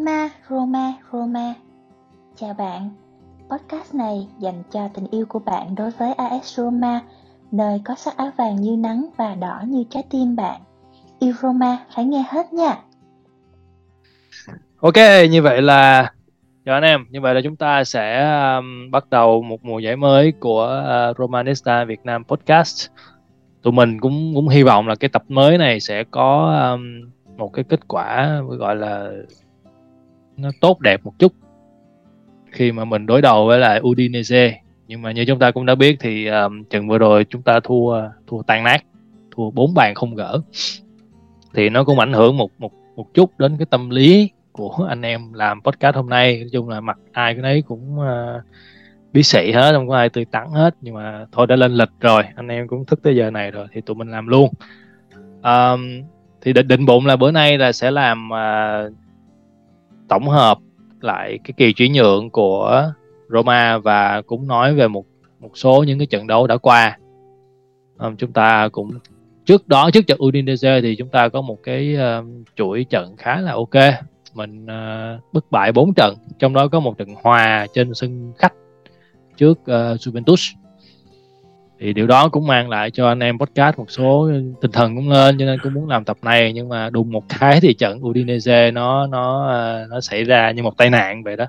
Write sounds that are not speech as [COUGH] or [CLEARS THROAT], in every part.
Roma, Roma, Roma. Chào bạn. Podcast này dành cho tình yêu của bạn đối với AS Roma, nơi có sắc áo vàng như nắng và đỏ như trái tim bạn. Yêu Roma phải nghe hết nha. Ok, như vậy là chào anh em. Như vậy là chúng ta sẽ um, bắt đầu một mùa giải mới của uh, Romanista Việt Nam Podcast. Tụi mình cũng cũng hy vọng là cái tập mới này sẽ có um, một cái kết quả gọi là nó tốt đẹp một chút. Khi mà mình đối đầu với lại Udinese nhưng mà như chúng ta cũng đã biết thì um, trận vừa rồi chúng ta thua thua tan nát thua bốn bàn không gỡ. Thì nó cũng ảnh hưởng một một một chút đến cái tâm lý của anh em làm podcast hôm nay. Nói chung là mặt ai cái đấy cũng uh, bí xị hết không có ai tươi tắn hết. Nhưng mà thôi đã lên lịch rồi anh em cũng thức tới giờ này rồi thì tụi mình làm luôn. Um, thì định, định bụng là bữa nay là sẽ làm uh, tổng hợp lại cái kỳ chuyển nhượng của Roma và cũng nói về một một số những cái trận đấu đã qua. Um, chúng ta cũng trước đó trước trận Udinese thì chúng ta có một cái um, chuỗi trận khá là ok. Mình uh, bất bại 4 trận trong đó có một trận hòa trên sân khách trước uh, Juventus thì điều đó cũng mang lại cho anh em podcast một số tinh thần cũng lên cho nên cũng muốn làm tập này nhưng mà đùng một cái thì trận Udinese nó nó ờ, nó xảy ra như một tai nạn vậy đó.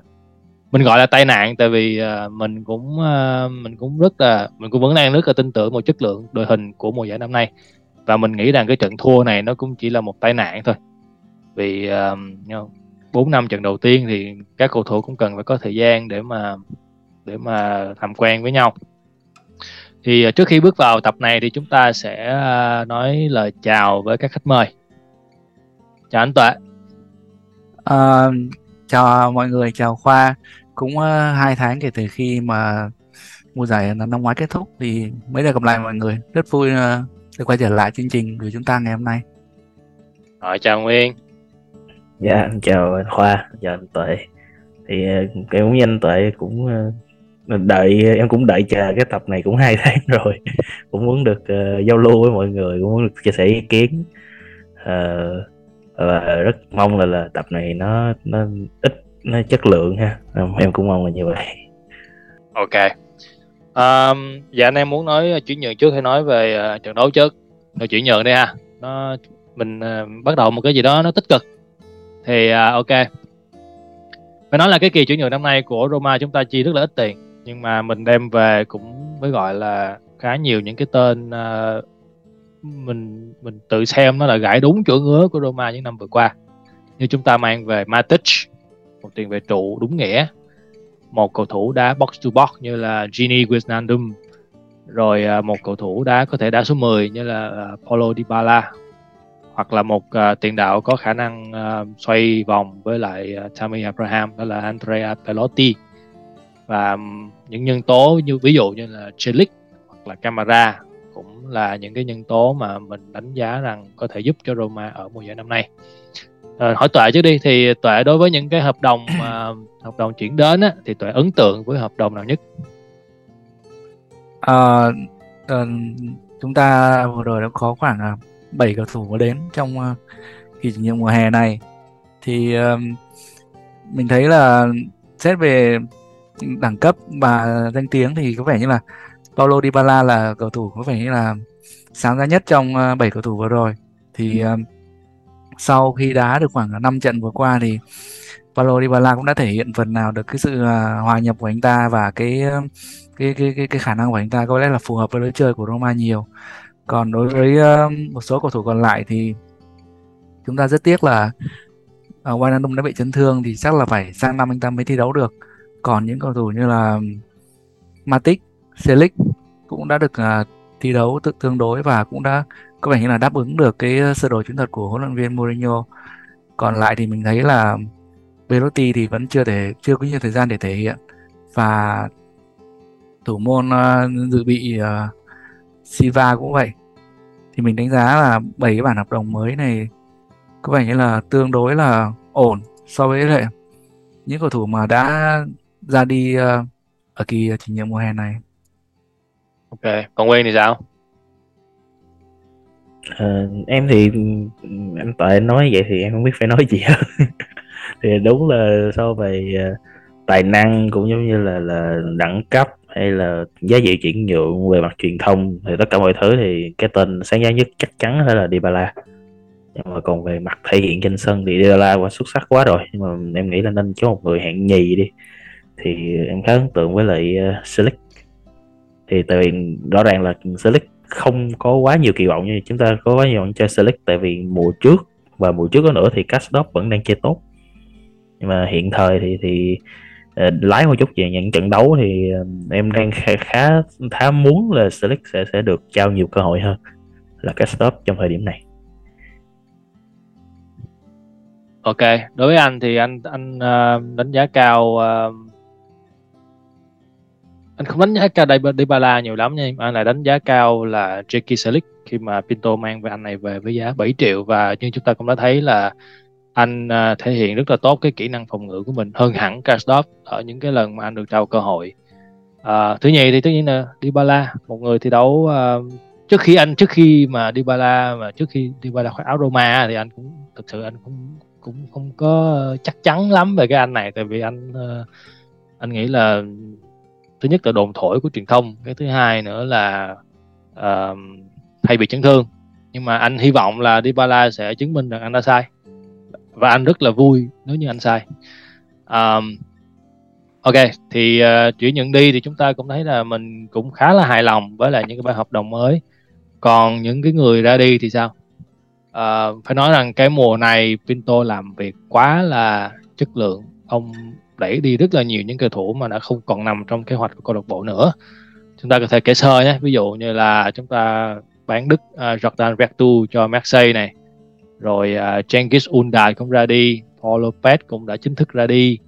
Mình gọi là tai nạn tại vì ờ, mình cũng ờ, mình cũng rất là mình cũng vẫn đang rất là tin tưởng một chất lượng đội hình của mùa giải năm nay. Và mình nghĩ rằng cái trận thua này nó cũng chỉ là một tai nạn thôi. Vì bốn uh, năm trận đầu tiên thì các cầu thủ cũng cần phải có thời gian để mà để mà làm quen với nhau thì à, trước khi bước vào tập này thì chúng ta sẽ à, nói lời chào với các khách mời. Chào anh tuệ. À, chào mọi người chào khoa. Cũng uh, hai tháng kể từ khi mà mùa giải năm ngoái kết thúc thì mới được gặp lại mọi người. Rất vui uh, được quay trở lại chương trình của chúng ta ngày hôm nay. Rồi chào nguyên. Dạ chào anh khoa chào anh tuệ. Thì cũng như anh tuệ cũng uh, đợi em cũng đợi chờ cái tập này cũng hai [LAUGHS] tháng rồi. Cũng muốn được uh, giao lưu với mọi người cũng muốn được chia sẻ ý kiến. Uh, và rất mong là là tập này nó nó ít nó chất lượng ha. Em cũng mong là như vậy. Ok. Um, dạ anh em muốn nói ờ, chuyển nhượng trước hay nói về uh, trận đấu trước. Rồi chuyển nhượng đi ha. Nó mình uh, bắt đầu một cái gì đó nó tích cực. Thì uh, ok. Phải nói là cái kỳ chuyển nhượng năm nay của Roma chúng ta chi rất là ít tiền nhưng mà mình đem về cũng mới gọi là khá nhiều những cái tên uh, mình mình tự xem nó là gãi đúng chỗ ngứa của Roma những năm vừa qua. Như chúng ta mang về Matic một tiền vệ trụ đúng nghĩa một cầu thủ đá box to box như là Gini Wijnaldum rồi uh, một cầu thủ đá có thể đá số 10 như là uh, Paulo Dybala hoặc là một uh, tiền đạo có khả năng uh, xoay vòng với lại uh, Tammy Abraham đó là Andrea Pelotti và những nhân tố như ví dụ như là Chelic hoặc là Camara cũng là những cái nhân tố mà mình đánh giá rằng có thể giúp cho Roma ở mùa giải năm nay. À, hỏi tuệ trước đi thì tuệ đối với những cái hợp đồng uh, [CLEARS THROAT] hợp đồng chuyển đến á, thì tuệ ấn tượng với hợp đồng nào nhất? À, uh, chúng ta vừa rồi đã có khoảng à, uh, 7 cầu thủ có đến trong uh, kỳ chuyển nhượng mùa hè này. Thì uh, mình thấy là xét về đẳng cấp và danh tiếng thì có vẻ như là Paulo Dybala là cầu thủ có vẻ như là sáng giá nhất trong uh, 7 cầu thủ vừa rồi. Thì uh, sau khi đá được khoảng 5 trận vừa qua thì Paulo Dybala cũng đã thể hiện phần nào được cái sự uh, hòa nhập của anh ta và cái, cái cái cái cái khả năng của anh ta có lẽ là phù hợp với lối chơi của Roma nhiều. Còn đối với một số cầu thủ còn lại thì chúng ta rất tiếc là uh, Wijnaldum đã bị chấn thương thì chắc là phải sang năm anh ta mới thi đấu được còn những cầu thủ như là Matic, Selic cũng đã được uh, thi đấu tự tương đối và cũng đã có vẻ như là đáp ứng được cái à, sơ đồ chiến thuật của huấn luyện viên Mourinho. Còn lại thì mình thấy là Belotti thì vẫn chưa thể chưa có nhiều thời gian để thể hiện và thủ môn uh, dự bị uh, Silva cũng vậy. Thì mình đánh giá là bảy cái bản hợp đồng mới này có vẻ như là tương đối là ổn so với lại những cầu thủ mà đã ra đi uh, ở kỳ trình nhượng mùa hè này. Ok, còn Nguyên thì sao? À, em thì anh Tuệ nói vậy thì em không biết phải nói gì hết [LAUGHS] thì đúng là so về uh, tài năng cũng giống như là là đẳng cấp hay là giá trị chuyển nhượng về mặt truyền thông thì tất cả mọi thứ thì cái tên sáng giá nhất chắc chắn phải là Dybala nhưng mà còn về mặt thể hiện trên sân thì Dybala quá xuất sắc quá rồi nhưng mà em nghĩ là nên cho một người hạng nhì đi thì em khá ấn tượng với lại ờ, uh, Slick thì tại vì rõ ràng là Slick không có quá nhiều kỳ vọng như chúng ta có quá nhiều cho Slick tại vì mùa trước và mùa trước đó nữa thì Castdorp vẫn đang chơi tốt. Nhưng mà hiện thời thì thì uh, lái một chút về những trận đấu thì uh, em đang khá, khá khá muốn là Slick sẽ sẽ được trao nhiều cơ hội hơn là Castdorp trong thời điểm này. Ok, đối với anh thì anh anh uh, đánh giá cao uh, anh không đánh giá cao Dybala nhiều lắm nha, anh lại đánh giá cao là Jackie Selick khi mà Pinto mang về anh này về với giá 7 triệu. Và như chúng ta cũng đã thấy là anh à, thể hiện rất là tốt cái kỹ năng phòng ngự của mình hơn hẳn Karsdorp ở những cái lần mà anh được trao cơ hội. à, thứ nhì thì tất nhiên là Dybala, một người thi đấu uh, trước khi anh trước khi mà Dybala mà trước khi Dybala khoác áo Roma thì anh cũng thực sự anh cũng cũng không có chắc chắn lắm về cái anh này. Tại vì anh uh, anh nghĩ là thứ nhất là đồn thổi của truyền thông cái thứ hai nữa là uh, hay bị chấn thương. Nhưng mà anh hy vọng là Dybala sẽ chứng minh rằng anh đã sai. Và anh rất là vui nếu như anh sai. Um, ok thì uh, chuyển nhận đi thì chúng ta cũng thấy là mình cũng khá là hài lòng với lại những cái bài hợp đồng mới. Còn những cái người ra đi thì sao? Uh, phải nói rằng cái mùa này Pinto làm việc quá là chất lượng. Ông đẩy đi rất là nhiều những cầu thủ mà đã không còn nằm trong kế hoạch của câu lạc bộ nữa. Chúng ta có thể kể sơ nhé ví dụ như là chúng ta bán Đức uh, à, Jordan Vertu cho Marseille này rồi uh, Cengiz Undai cũng ra đi Paul Lopez cũng đã chính thức ra đi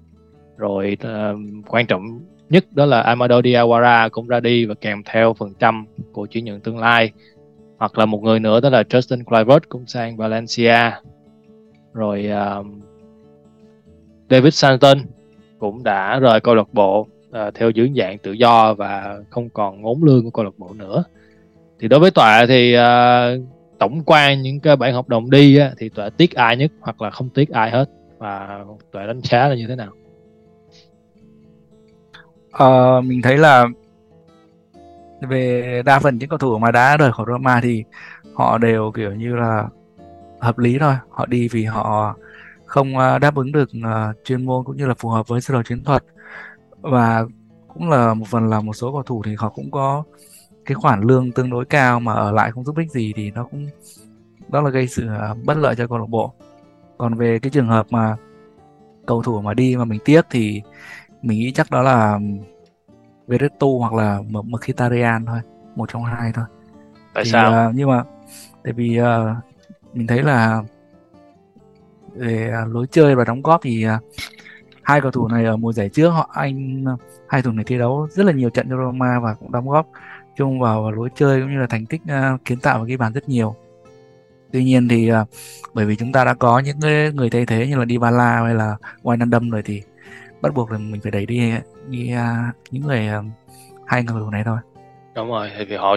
rồi uh, quan trọng nhất đó là Amado Diawara cũng ra đi và kèm theo phần trăm của chuyển nhượng tương lai. Hoặc là một người nữa đó là Justin Kluivert cũng sang Valencia rồi uh, David Santon cũng đã rời câu lạc bộ uh, theo dưới dạng tự do và không còn ngốn lương của câu lạc bộ nữa. Thì đối với tọa thì uh, tổng quan những cái bản hợp đồng đi á, thì tọa tiếc ai nhất hoặc là không tiếc ai hết? Và tọa đánh giá là như thế nào? Uh, mình thấy là về đa phần những cầu thủ mà đã rời khỏi Roma thì họ đều kiểu như là hợp lý thôi. Họ đi vì họ không ờ, đáp ứng được uh, chuyên môn cũng như là phù hợp với sơ đồ chiến thuật. Và cũng là một phần là một số cầu thủ thì họ cũng có cái khoản lương tương đối cao mà ở lại không giúp ích gì thì nó cũng đó là gây sự uh, bất lợi cho câu lạc bộ. Còn về cái trường hợp mà cầu thủ mà đi mà mình tiếc thì mình nghĩ chắc đó là Veretu hoặc là Mkhitaryan thôi một trong hai thôi. Tại thì, sao? uh, nhưng mà tại vì uh, mình thấy là về à, lối chơi và đóng góp thì à, hai cầu thủ này ở mùa giải trước họ anh à, hai thủ này thi đấu rất là nhiều trận cho Roma và cũng đóng góp chung vào lối chơi cũng như là thành tích uh, kiến tạo và ghi bàn rất nhiều. Tuy nhiên thì uh, bởi vì chúng ta đã có những người thay thế như là Dybala hay là Wijnaldum rồi thì bắt buộc là mình phải đẩy đi đi uh, những người uh, hai cầu thủ này thôi. Đúng rồi vì họ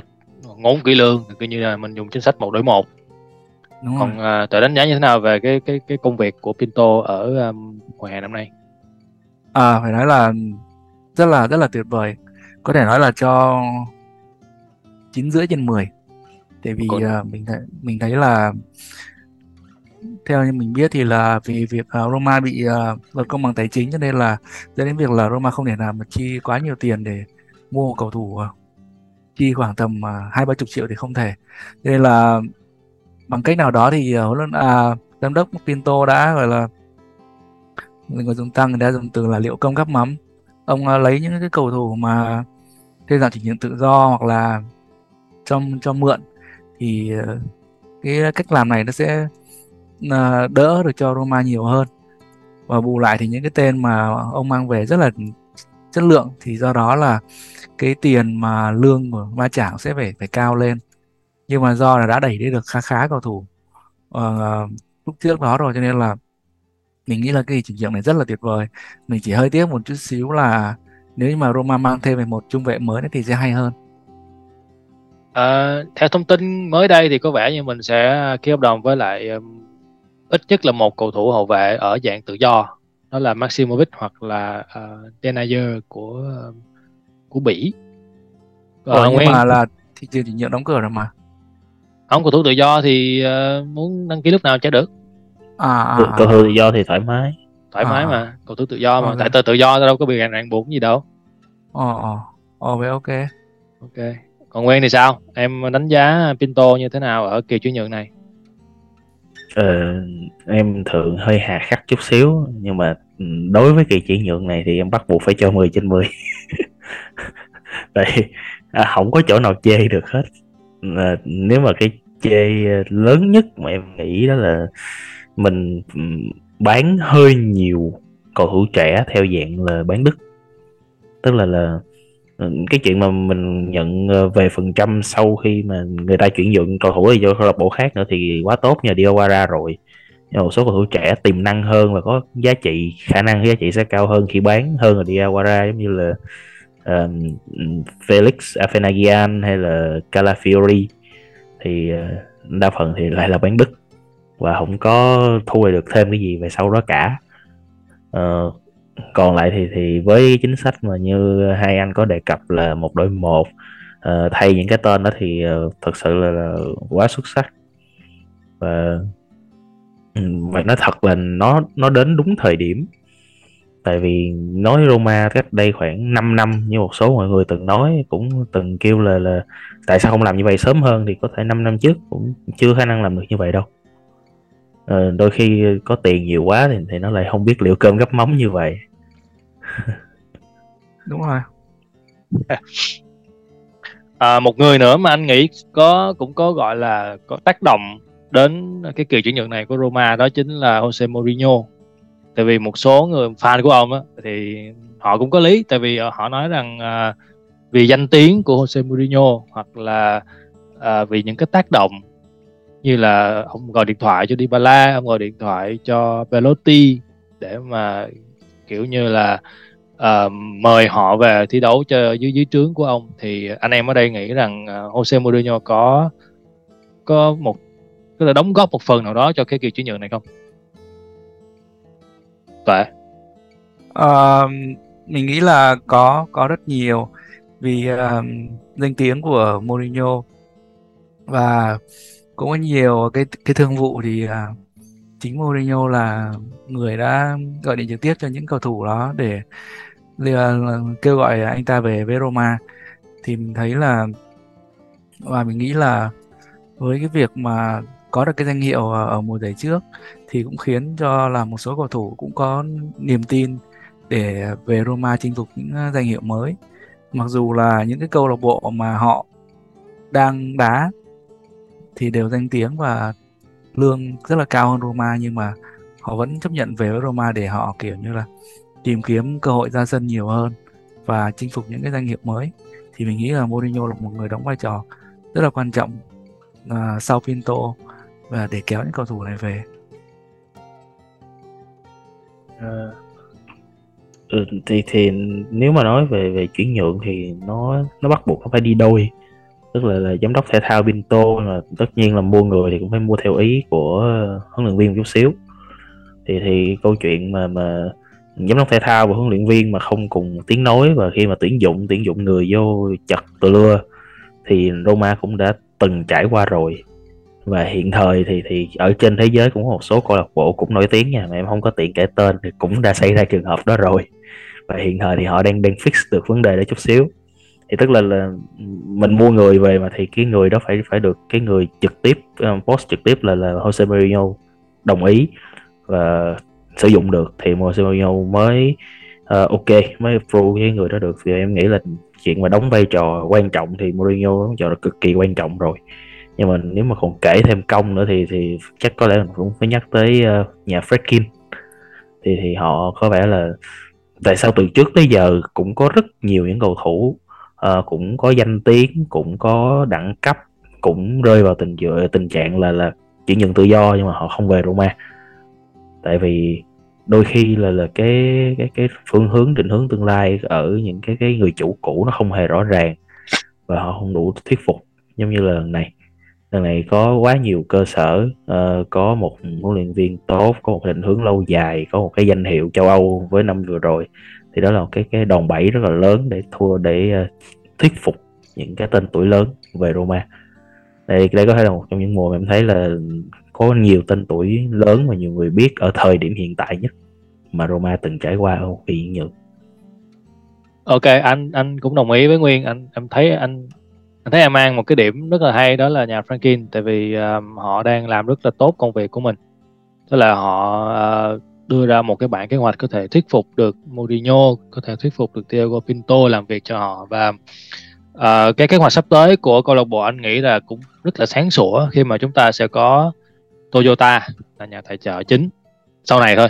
ngốn kỹ lương cứ như là mình dùng chính sách một đối một. Đúng còn rồi. uh, tự đánh giá như thế nào về cái cái cái công việc của Pinto ở um, mùa hè năm nay? À phải nói là rất là rất là tuyệt vời. Có thể nói là cho chín rưỡi trên 10 tại vì uh, mình thấy mình thấy là theo như mình biết thì là vì việc uh, Roma bị uh, luật công bằng tài chính cho nên là dẫn đến việc là Roma không thể nào mà chi quá nhiều tiền để mua một cầu thủ uh, chi khoảng tầm hai ba chục triệu thì không thể. Cho nên là bằng cách nào đó thì ờ, huấn luyện à, giám đốc Pinto đã gọi là người dùng tăng người ta dùng từ là liệu công gấp mắm. Ông à, lấy những cái cầu thủ mà theo dạng chỉ nhận tự do hoặc là cho cho mượn thì ờ, cái cách làm này nó sẽ đỡ được cho Roma nhiều hơn. Và bù lại thì những cái tên mà ông mang về rất là chất lượng thì do đó là cái tiền mà lương của ma chảng sẽ phải phải cao lên nhưng mà do là đã đẩy đi được khá khá cầu thủ uh, lúc trước đó rồi cho nên là mình nghĩ là cái chuyển nhượng này rất là tuyệt vời. Mình chỉ hơi tiếc một chút xíu là nếu như mà Roma mang thêm một trung vệ mới thì sẽ hay hơn. À, theo thông tin mới đây thì có vẻ như mình sẽ ký hợp đồng với lại um, ít nhất là một cầu thủ hậu vệ ở dạng tự do. Đó là Maximovic hoặc là uh, Denayer của của Bỉ. Ủa, nhưng Nguyên... mà là thị trường chuyển nhượng đóng cửa rồi mà không cầu thủ tự do thì uh, muốn đăng ký lúc nào chả được. À, à, à. cầu thủ tự do thì thoải mái. Thoải à, mái mà cầu thủ tự do mà. Okay. tại tờ tự do đâu có bị ràng ràng buộc gì đâu. Ờ ờ. Ờ vậy ok. Ok. Còn Nguyên thì sao? Em đánh giá Pinto như thế nào ở kỳ chuyển nhượng này? Ờ, em thường hơi hà khắc chút xíu nhưng mà ừ, đối với kỳ chuyển nhượng này thì em bắt buộc phải cho 10 trên 10 [LAUGHS] tại à, không có chỗ nào chê được hết à, nếu mà cái chê lớn nhất mà em nghĩ đó là mình ừ, bán hơi nhiều cầu thủ trẻ theo dạng là bán đứt. Tức là là ừ, cái chuyện mà mình nhận ờ, về phần trăm sau khi mà người ta chuyển nhượng cầu thủ đi cho câu lạc bộ khác nữa thì quá tốt nhờ Diawara rồi. Nhưng một số cầu thủ trẻ tiềm năng hơn và có giá trị khả năng giá trị sẽ cao hơn khi bán hơn là Diawara giống như là um, Felix Afenagian hay là Calafiori thì uh, đa phần thì lại là bán đứt và không có thu được thêm cái gì về sau đó cả. Uh, còn lại thì thì với chính sách mà như hai anh có đề cập là một đội một uh, thay những cái tên đó thì uh, thật sự là, là quá xuất sắc. Và và nói thật là nó nó đến đúng thời điểm tại vì nói Roma cách đây khoảng 5 năm như một số mọi người từng nói cũng từng kêu là là tại sao không làm như vậy sớm hơn thì có thể 5 năm trước cũng chưa khả năng làm được như vậy đâu. À, đôi khi có tiền nhiều quá thì thì nó lại không biết liệu cơm gấp móng như vậy. [LAUGHS] Đúng rồi. [LAUGHS] À, một người nữa mà anh nghĩ có cũng có gọi là có tác động đến cái kỳ chuyển nhượng này của Roma đó chính là Jose Mourinho tại vì một số người fan của ông á thì họ cũng có lý tại vì ờ, họ nói rằng à, vì danh tiếng của Jose Mourinho hoặc là à, vì những cái tác động như là ông gọi điện thoại cho Dybala ông gọi điện thoại cho Belotti để mà kiểu như là uh, mời họ về thi đấu cho dưới dưới trướng của ông thì anh em ở đây nghĩ rằng uh, Jose Mourinho có có một có là đóng góp một phần nào đó cho cái kỳ chuyển nhượng này không? Tuệ. Uh, mình nghĩ là có có rất nhiều vì uh, danh tiếng của Mourinho và cũng có nhiều cái cái thương vụ thì uh, chính Mourinho là người đã gọi điện trực tiếp cho những cầu thủ đó để à, kêu gọi anh ta về với Roma. Thì mình thấy là và mình nghĩ là với cái việc mà có được cái danh hiệu ở mùa giải trước thì cũng khiến cho là một số cầu thủ cũng có niềm tin để về Roma chinh phục những ờ, danh hiệu mới. Mặc dù là những cái câu lạc bộ mà họ đang đá thì đều danh tiếng và lương rất là cao hơn Roma nhưng mà họ vẫn chấp nhận về với Roma để họ kiểu như là tìm kiếm cơ hội ra sân nhiều hơn và chinh phục những cái danh hiệu mới. Thì mình nghĩ là Mourinho là một người đóng vai trò rất là quan trọng uh, sau Pinto và để kéo những cầu thủ này về. À, ừ, thì thì nếu mà nói về về chuyển nhượng thì nó nó bắt buộc nó phải đi đôi. Tức là, là giám đốc thể thao Pinto là tất nhiên là mua người thì cũng phải mua theo ý của huấn luyện viên một chút xíu. Thì thì câu chuyện mà mà giám đốc thể thao và huấn luyện viên mà không cùng tiếng nói và khi mà tuyển dụng tuyển dụng người vô chật từ lưa thì Roma cũng đã từng trải qua rồi và hiện thời thì thì ở trên thế giới cũng có một số câu lạc bộ cũng nổi tiếng nha mà em không có tiện kể tên thì cũng đã xảy ra trường hợp đó rồi. Và hiện thời thì họ đang đang fix được vấn đề đó chút xíu. Thì tức là là mình mua người về mà thì cái người đó phải phải được cái người trực tiếp ờ, um, post trực tiếp là là Jose Mourinho đồng ý và sử dụng được. Thì Jose Mourinho mới uh, ok mới approve cái người đó được. Thì em nghĩ là chuyện mà đóng vai trò quan trọng thì Mourinho đóng vai trò là cực kỳ quan trọng rồi nhưng mà nếu mà còn kể thêm công nữa thì thì chắc có lẽ mình cũng phải nhắc tới uh, nhà Fredkin thì thì họ có vẻ là tại sao từ trước tới giờ cũng có rất nhiều những cầu thủ uh, cũng có danh tiếng cũng có đẳng cấp cũng rơi vào tình tình trạng là là chuyển nhận tự do nhưng mà họ không về Roma. Tại vì đôi khi là là cái cái cái phương hướng định hướng tương lai ở những cái cái người chủ cũ nó không hề rõ ràng và họ không đủ thuyết phục giống như là lần này lần này có quá nhiều cơ sở uh, có một huấn luyện viên tốt có một định hướng lâu dài có một cái danh hiệu châu Âu với năm vừa rồi. Thì đó là một cái cái đòn bẩy rất là lớn để thua để uh, thuyết phục những cái tên tuổi lớn về Roma. Đây đây có thể là một trong những mùa mà em thấy là có nhiều tên tuổi lớn mà nhiều người biết ở thời điểm hiện tại nhất mà Roma từng trải qua ở một kỳ nhượng ok anh anh cũng đồng ý với Nguyên. Anh em thấy anh anh thấy em mang một cái điểm rất là hay đó là nhà Franklin. Tại vì um, họ đang làm rất là tốt công việc của mình. Tức là họ uh, đưa ra một cái bản kế hoạch có thể thuyết phục được Mourinho có thể thuyết phục được Thiago Pinto làm việc cho họ. Và uh, cái kế hoạch sắp tới của câu lạc bộ anh nghĩ là cũng rất là sáng sủa khi mà chúng ta sẽ có Toyota là nhà tài trợ chính sau này thôi.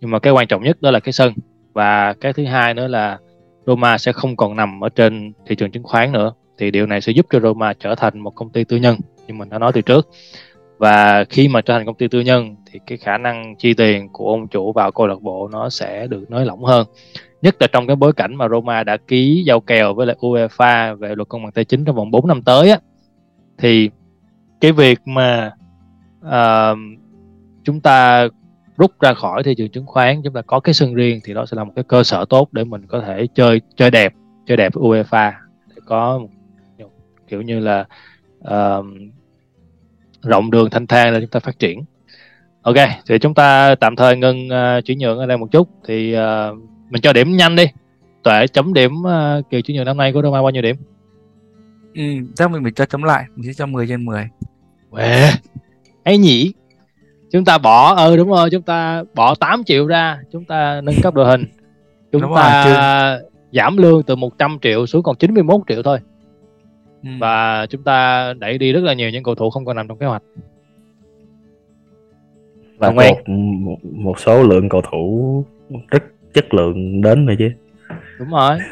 Nhưng mà cái quan trọng nhất đó là cái sân. Và cái thứ hai nữa là Roma sẽ không còn nằm ở trên thị trường chứng khoán nữa thì điều này sẽ giúp cho Roma trở thành một công ty tư nhân như mình đã nói từ trước. Và khi mà trở thành công ty tư nhân thì cái khả năng chi tiền của ông chủ vào câu lạc bộ nó sẽ được nới lỏng hơn. Nhất là trong cái bối cảnh mà Roma đã ký giao kèo với lại UEFA về luật công bằng tài chính trong vòng 4 năm tới á thì cái việc mà uh, chúng ta rút ra khỏi thị trường chứng khoán chúng ta có cái sân riêng thì đó sẽ là một cái cơ sở tốt để mình có thể chơi chơi đẹp chơi đẹp với UEFA để có một, kiểu như là uh, rộng đường thanh thang để chúng ta phát triển. Ok thì chúng ta tạm thời ngưng uh, chuyển nhượng ở đây một chút. Thì uh, mình cho điểm nhanh đi. Tuệ chấm điểm uh, kỳ chuyển nhượng năm nay của Roma bao nhiêu điểm? Ừ, chắc mình phải cho chấm lại. Mình sẽ cho 10 trên 10 Uể, ấy nhỉ? Chúng ta bỏ ừ đúng rồi chúng ta bỏ 8 triệu ra chúng ta nâng cấp đội hình. [LAUGHS] Chúng đúng ta rồi, giảm lương từ 100 triệu xuống còn 91 triệu thôi ừ. và chúng ta đẩy đi rất là nhiều những cầu thủ không còn nằm trong kế hoạch. Và một, một, một số lượng cầu thủ rất chất lượng đến rồi chứ. Đúng rồi. [LAUGHS]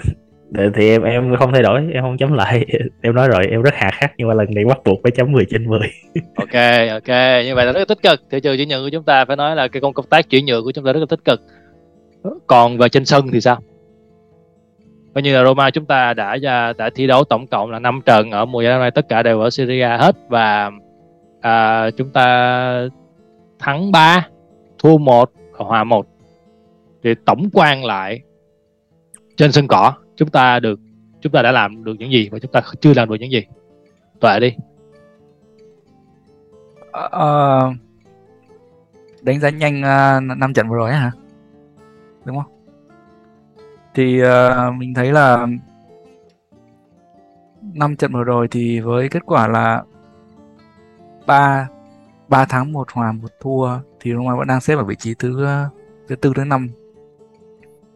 Để, thì em em không thay đổi em không chấm lại. [LAUGHS] Em nói rồi em rất hà khắc nhưng mà lần này bắt buộc phải chấm 10 trên 10 [LAUGHS] ok ok. Như vậy là rất là tích cực. Thị trường chuyển nhượng của chúng ta phải nói là cái công công tác chuyển nhượng của chúng ta rất là tích cực. Còn về trên sân thì sao coi như là Roma chúng ta đã à, đã thi đấu tổng cộng là 5 trận ở mùa giải năm nay tất cả đều ở Syria hết. Và à, chúng ta thắng 3 thua 1 hòa 1 thì tổng quan lại trên sân cỏ chúng ta được chúng ta đã làm được những gì và chúng ta chưa làm được những gì? Tuệ đi. Uh, đánh giá nhanh à, uh, 5 trận vừa rồi hả? Đúng không? Thì uh, mình thấy là năm trận vừa rồi thì với kết quả là ba ba tháng một hòa một thua thì Roma vẫn đang xếp ở vị trí thứ ờ, thứ tư thứ năm.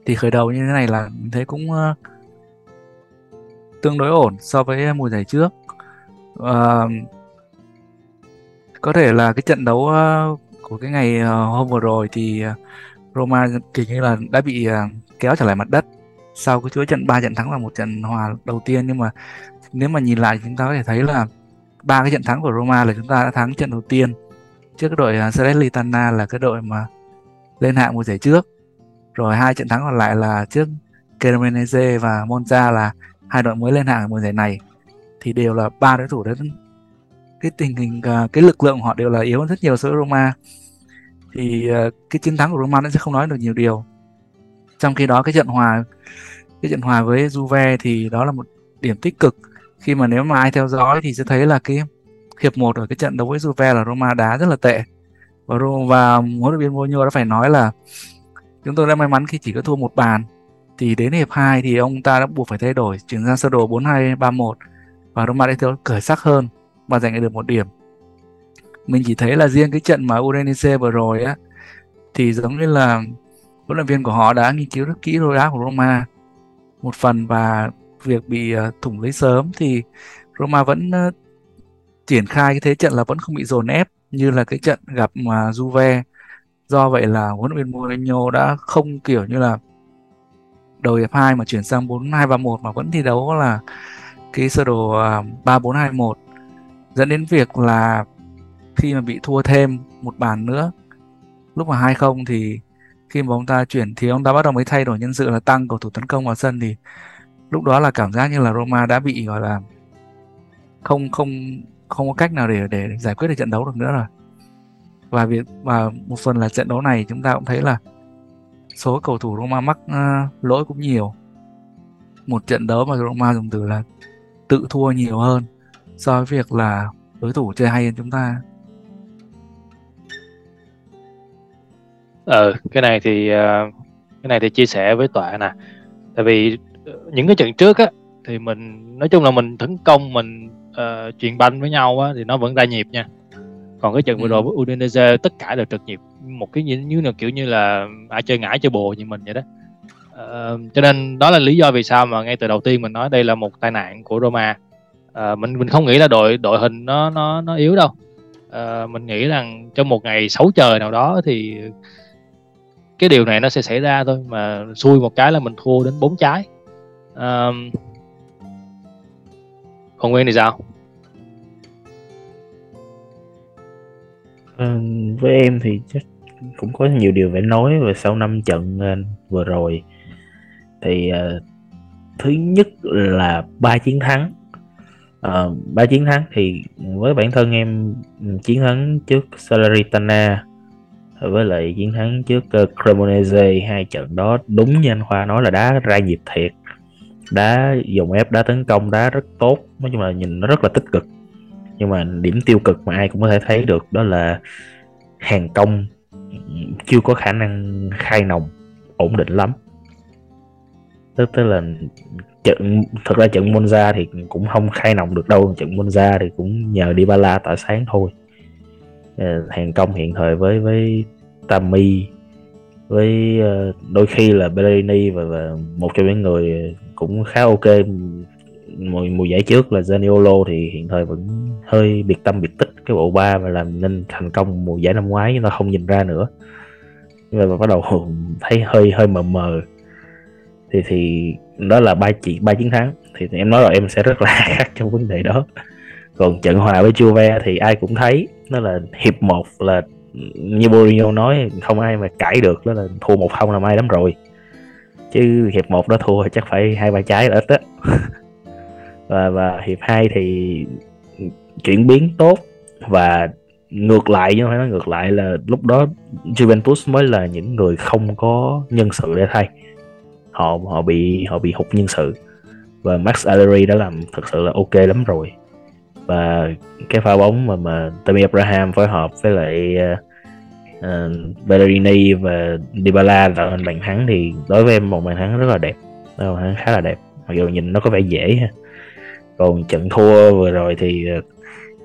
Thì khởi đầu như thế này là mình thấy cũng uh, tương đối ổn so với mùa giải trước. Uh, có thể là cái trận đấu uh, của cái ngày uh, hôm vừa rồi thì uh, Roma kiểu như là đã bị uh, kéo trở lại mặt đất. Sau cái chuỗi trận ba trận thắng và một trận hòa đầu tiên nhưng mà nếu mà nhìn lại chúng ta có thể thấy là ba cái trận thắng của Roma là chúng ta đã thắng trận đầu tiên trước cái đội uh, Salernitana là cái đội mà lên hạng mùa giải trước. Rồi hai trận thắng còn lại là trước Cremonese và Monza là hai đội mới lên hạng ở mùa giải này. Thì đều là ba đối thủ đấy cái tình hình à, cái lực lượng của họ đều là yếu hơn rất nhiều so với Roma thì ờ, cái chiến thắng của Roma nó sẽ không nói được nhiều điều. Trong khi đó, cái trận hòa, cái trận hòa với Juve thì đó là một điểm tích cực. Khi mà nếu mà ai theo dõi thì sẽ thấy là cái hiệp một ở cái trận đấu với Juve là Roma đá rất là tệ. Và và huấn luyện viên Mourinho đã phải nói là, chúng tôi đã may mắn khi chỉ có thua một bàn. Thì đến hiệp 2 thì ông ta đã buộc phải thay đổi, chuyển sang sơ đồ 4231 và Roma đã thiếu khởi sắc hơn và giành được một điểm mình chỉ thấy là riêng cái trận mà Udinese vừa rồi á, thì giống như là huấn luyện viên của họ đã nghiên cứu rất kỹ đôi đá của Roma một phần và việc bị ờ, thủng lưới sớm thì Roma vẫn ờ, triển khai cái thế trận là vẫn không bị dồn ép như là cái trận gặp mà Juve. Do vậy là huấn luyện viên Mourinho đã không kiểu như là đầu hiệp 2 mà chuyển sang 4-2-3-1 mà vẫn thi đấu là cái sơ đồ ờ, 3-4-2-1 dẫn đến việc là khi mà bị thua thêm một bàn nữa lúc mà 2-0 thì khi mà ông ta chuyển thì ông ta bắt đầu mới thay đổi nhân sự là tăng cầu thủ tấn công vào sân thì lúc đó là cảm giác như là Roma đã bị gọi là không không không có cách nào để để giải quyết được trận đấu được nữa rồi. Và việc và một phần là trận đấu này chúng ta cũng thấy là số cầu thủ Roma mắc uh, lỗi cũng nhiều. Một trận đấu mà Roma dùng từ là tự thua nhiều hơn so với việc là đối thủ chơi hay hơn chúng ta. Ờ cái này thì uh, cái này thì chia sẻ với tọa nè. Tại vì những cái trận trước á thì mình nói chung là mình tấn công mình uh, truyền banh với nhau á thì nó vẫn ra nhịp nha. Còn cái trận vừa rồi với Udinese tất cả đều trật nhịp. Một cái như, như là kiểu như là ai chơi ngải chơi bồ như mình vậy đó. Uh, cho nên đó là lý do vì sao mà ngay từ đầu tiên mình nói đây là một tai nạn của Roma. Uh, mình mình không nghĩ là đội đội hình nó nó nó yếu đâu. Uh, mình nghĩ rằng trong một ngày xấu trời nào đó thì cái điều này nó sẽ xảy ra thôi mà xui một cái là mình thua đến bốn trái. Um, còn nguyên thì sao? À, với em thì chắc cũng có nhiều điều phải nói về sau năm trận ờ, vừa rồi. Thì uh, thứ nhất là ba chiến thắng. Ba uh, chiến thắng thì với bản thân em ừ, chiến thắng trước Salernitana với lại chiến thắng trước uh, Cremonese hai trận đó đúng như anh Khoa nói là đá ra nhịp thiệt. Đá dùng ép đá tấn công đá rất tốt. Nói chung là nhìn nó rất là tích cực. Nhưng mà điểm tiêu cực mà ai cũng có thể thấy được đó là hàng công chưa có khả năng khai nòng ổn định lắm. Tức tức là trận thật ra trận Monza thì cũng không khai nòng được đâu. Trận Monza thì cũng nhờ Dybala tỏa sáng thôi. Ờ, hàng công hiện thời với với Tammy với ờ, đôi khi là Bellini và, và một trong những người cũng khá ok. Mùa, mùa giải trước là Zaniolo thì hiện thời vẫn hơi biệt tâm biệt tích cái bộ ba và làm nên thành công mùa giải năm ngoái nhưng nó không nhìn ra nữa. Nhưng mà bắt đầu [LAUGHS] thấy hơi hơi mờ mờ. Thì thì đó là ba chị ba chiến thắng. Thì em nói rồi em sẽ rất là [LAUGHS] khác trong vấn đề đó. Còn trận hòa với Juve thì ai cũng thấy. Nó là hiệp một là như Mourinho nói, không ai mà cãi được, đó là thua một không là may lắm rồi. Chứ hiệp một đó thua chắc phải hai ba trái là ít á. [LAUGHS] Và và hiệp 2 thì chuyển biến tốt và ngược lại, chứ không phải nói ngược lại, là lúc đó Juventus mới là những người không có nhân sự để thay. Họ họ bị họ bị hụt nhân sự. Và Max Allegri đã làm thật sự là ok lắm rồi và cái pha bóng mà mà Tammy Abraham phối hợp với lại ờ, ờ, uh, Bellerini và Dybala tạo thành bàn thắng thì đối với em một bàn thắng rất là đẹp một bàn thắng khá là đẹp mặc dù nhìn nó có vẻ dễ ha. Còn trận thua vừa rồi thì ờ,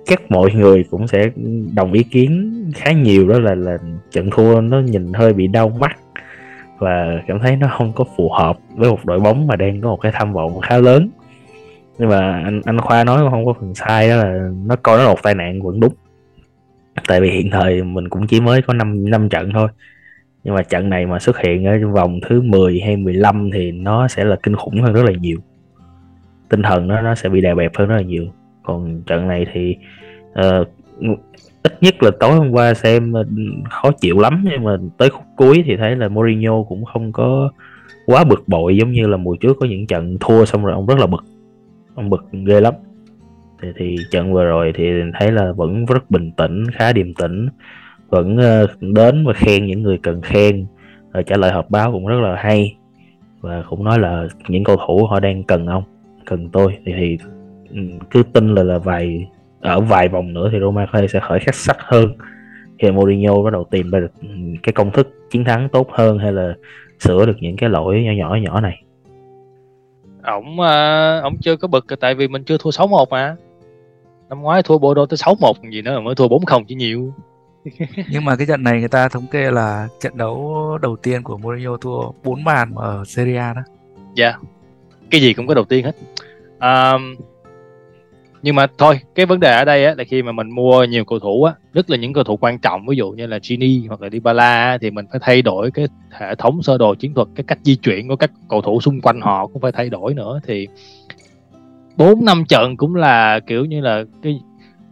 chắc mọi người cũng sẽ đồng ý kiến khá nhiều đó là là trận thua nó nhìn hơi bị đau mắt và cảm thấy nó không có phù hợp với một đội bóng mà đang có một cái tham vọng khá lớn nhưng mà anh anh khoa nói không có phần sai đó là nó coi nó là một tai nạn vẫn đúng tại vì hiện thời mình cũng chỉ mới có 5, năm trận thôi. Nhưng mà trận này mà xuất hiện ở vòng thứ 10 hay 15 thì nó sẽ là kinh khủng hơn rất là nhiều. Tinh thần nó nó sẽ bị đè bẹp hơn rất là nhiều. Còn trận này thì uh, ít nhất là tối hôm qua xem ờ, khó chịu lắm. Nhưng mà tới khúc cuối thì thấy là Mourinho cũng không có quá bực bội giống như là mùa trước có những trận thua xong rồi ông rất là bực ông bực ghê lắm. Thì, thì trận vừa rồi thì thấy là vẫn rất bình tĩnh khá điềm tĩnh. Vẫn ờ, đến và khen những người cần khen. Rồi trả lời họp báo cũng rất là hay. Và cũng nói là những cầu thủ họ đang cần ông cần tôi. Thì, thì ừ, cứ tin là là vài ở vài vòng nữa thì Roma có thể sẽ khởi khách sắc hơn. Khi Mourinho bắt đầu tìm ra được ừ, cái công thức chiến thắng tốt hơn hay là sửa được những cái lỗi nhỏ nhỏ nhỏ này ổng uh, ổng chưa có bực tại vì mình chưa thua 6-1 mà năm ngoái thua Bordeaux tới 6-1 gì nữa mới thua 4-0 chỉ nhiều [LAUGHS] nhưng mà cái trận này người ta thống kê là trận đấu đầu tiên của Mourinho thua 4 bàn ở Serie A đó. Dạ. Yeah. Cái gì cũng có đầu tiên hết. Um, nhưng mà thôi cái vấn đề ở đây á, là khi mà mình mua nhiều cầu thủ á nhất là những cầu thủ quan trọng ví dụ như là Gini hoặc là Dybala thì mình phải thay đổi cái hệ thống sơ đồ chiến thuật cái cách di chuyển của các cầu thủ xung quanh họ cũng phải thay đổi nữa. Thì bốn năm trận cũng là kiểu như là cái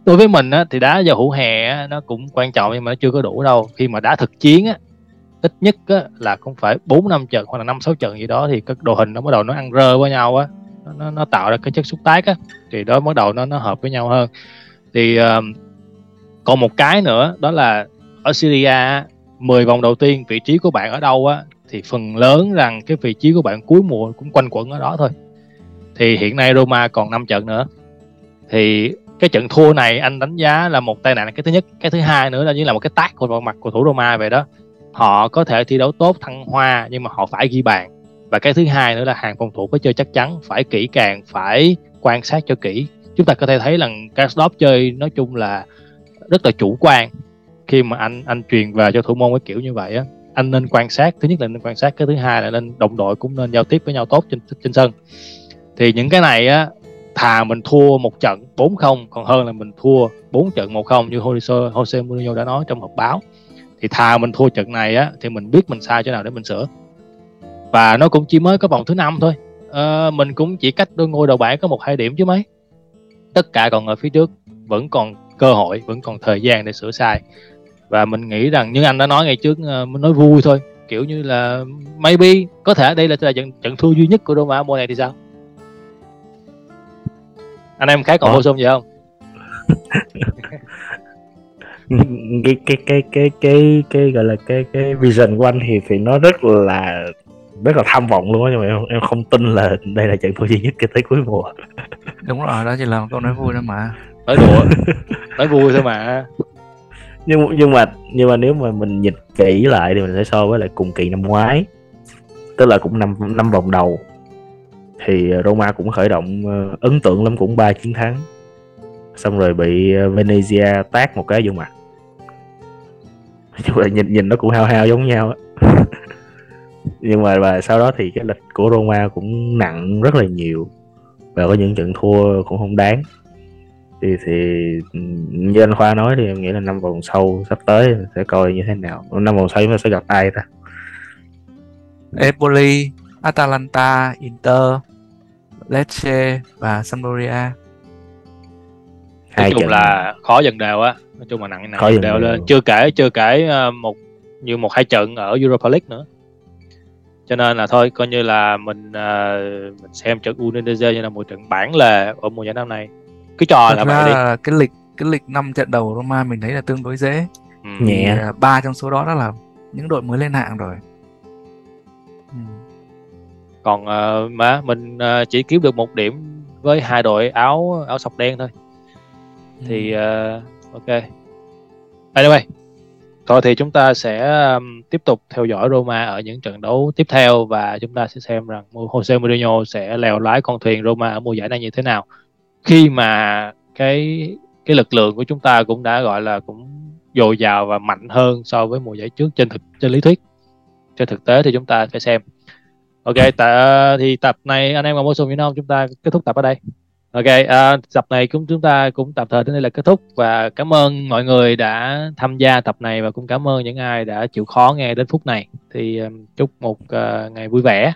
đối với mình á, thì đá vào hữu hè á, nó cũng quan trọng nhưng mà nó chưa có đủ đâu. Khi mà đá thực chiến á, ít nhất á, là cũng phải bốn năm trận hoặc là năm sáu trận gì đó thì các đội hình nó bắt đầu nó ăn rơ với nhau á nó, nó tạo ra cái chất xúc tác á thì đó bắt đầu nó nó hợp với nhau hơn. Thì um, còn một cái nữa đó là ở Syria 10 vòng đầu tiên vị trí của bạn ở đâu á thì phần lớn rằng cái vị trí của bạn cuối mùa cũng quanh quẩn ở đó thôi. Thì hiện nay Roma còn 5 trận nữa. Thì cái trận thua này anh đánh giá là một tai nạn cái thứ nhất. Cái thứ hai nữa là như là một cái tác của mặt của thủ Roma về đó. Họ có thể thi đấu tốt thăng hoa nhưng mà họ phải ghi bàn và cái thứ hai nữa là hàng phòng thủ phải chơi chắc chắn phải kỹ càng phải quan sát cho kỹ. Chúng ta có thể thấy rằng Kasdorp chơi nói chung là rất là chủ quan. Khi mà anh anh truyền về cho thủ môn cái kiểu như vậy á anh nên quan sát thứ nhất là nên quan sát cái thứ hai là nên đồng đội cũng nên giao tiếp với nhau tốt trên trên sân. Thì những cái này á thà mình thua một trận 4-0 còn hơn là mình thua 4 trận 1-0 như Jose, Jose Mourinho đã nói trong họp báo. Thì thà mình thua trận này á thì mình biết mình sai chỗ nào để mình sửa và nó cũng chỉ mới có vòng thứ năm thôi. À, mình cũng chỉ cách đôi ngôi đầu bảng có một hai điểm chứ mấy. Tất cả còn ở phía trước vẫn còn cơ hội vẫn còn thời gian để sửa sai. Và mình nghĩ rằng như anh đã nói ngày trước uh, mình nói vui thôi. Kiểu như là maybe có thể đây là, là trận, trận thua duy nhất của Roma mùa này thì sao? Anh em khác còn bổ sung gì không? [LAUGHS] Cái cái cái cái cái cái gọi là cái cái vision của anh thì thì nó rất là rất là tham vọng luôn á nhưng mà em, em không tin là đây là trận thua duy nhất cái tới cuối mùa. Đúng rồi đó chỉ là một câu nói vui thôi mà. Nói đùa nói vui thôi mà. Nhưng nhưng mà nhưng mà nếu mà mình nhìn kỹ lại thì mình sẽ so với lại cùng kỳ năm ngoái tức là cũng năm năm vòng đầu. Thì Roma cũng khởi động ờ, ấn tượng lắm cũng ba chiến thắng. Xong rồi bị ờ, Venezia tát một cái vô mặt. Nhưng mà nhìn nhìn nó cũng hao hao giống nhau á nhưng mà và sau đó thì cái lịch của Roma cũng nặng rất là nhiều. Và có những trận thua cũng không đáng. Thì thì như anh Khoa nói thì em nghĩ là năm vòng sau sắp tới sẽ coi như thế nào. Năm vòng sau chúng ta sẽ gặp ai ta? Empoli, Atalanta, Inter, Lecce và Sampdoria. Nói chung là khó dần đều á. Nói chung là nặng nặng khó dần đều. lên. Chưa kể chưa kể ờ, một như một hai trận ở Europa League nữa cho nên là thôi coi như là mình uh, mình xem trận Udinese như là một trận bản lề ở mùa giải năm nay. Cứ cho là vậy đi. cái lịch cái lịch năm trận đầu Roma mình thấy là tương đối dễ. Ừ. nhẹ. Ba trong số đó đó là những đội mới lên hạng rồi. Ừ. còn uh, mà mình uh, chỉ kiếm được một điểm với hai đội áo áo sọc đen thôi. Thì uh, ok. Anyway thôi thì chúng ta sẽ um, tiếp tục theo dõi Roma ở những trận đấu tiếp theo và chúng ta sẽ xem rằng Jose Mourinho sẽ lèo lái con thuyền Roma ở mùa giải này như thế nào. Khi mà cái cái lực lượng của chúng ta cũng đã gọi là cũng dồi dào và mạnh hơn so với mùa giải trước trên thực trên lý thuyết. Trên thực tế thì chúng ta phải xem. Ok tạ, thì tập này anh em còn bổ sung gì không chúng ta kết thúc tập ở đây ok à, tập này cũng chúng ta cũng tạm thời đến đây là kết thúc và cảm ơn mọi người đã tham gia tập này và cũng cảm ơn những ai đã chịu khó nghe đến phút này. Thì um, chúc một uh, ngày vui vẻ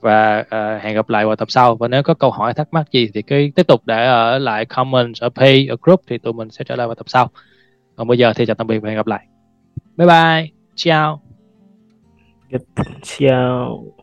và uh, hẹn gặp lại vào tập sau. Và nếu có câu hỏi thắc mắc gì thì cứ tiếp tục để ở lại comment ở pay ở group thì tụi mình sẽ trả lời vào tập sau. Còn bây giờ thì chào tạm biệt và hẹn gặp lại. Bye bye. Ciao ciao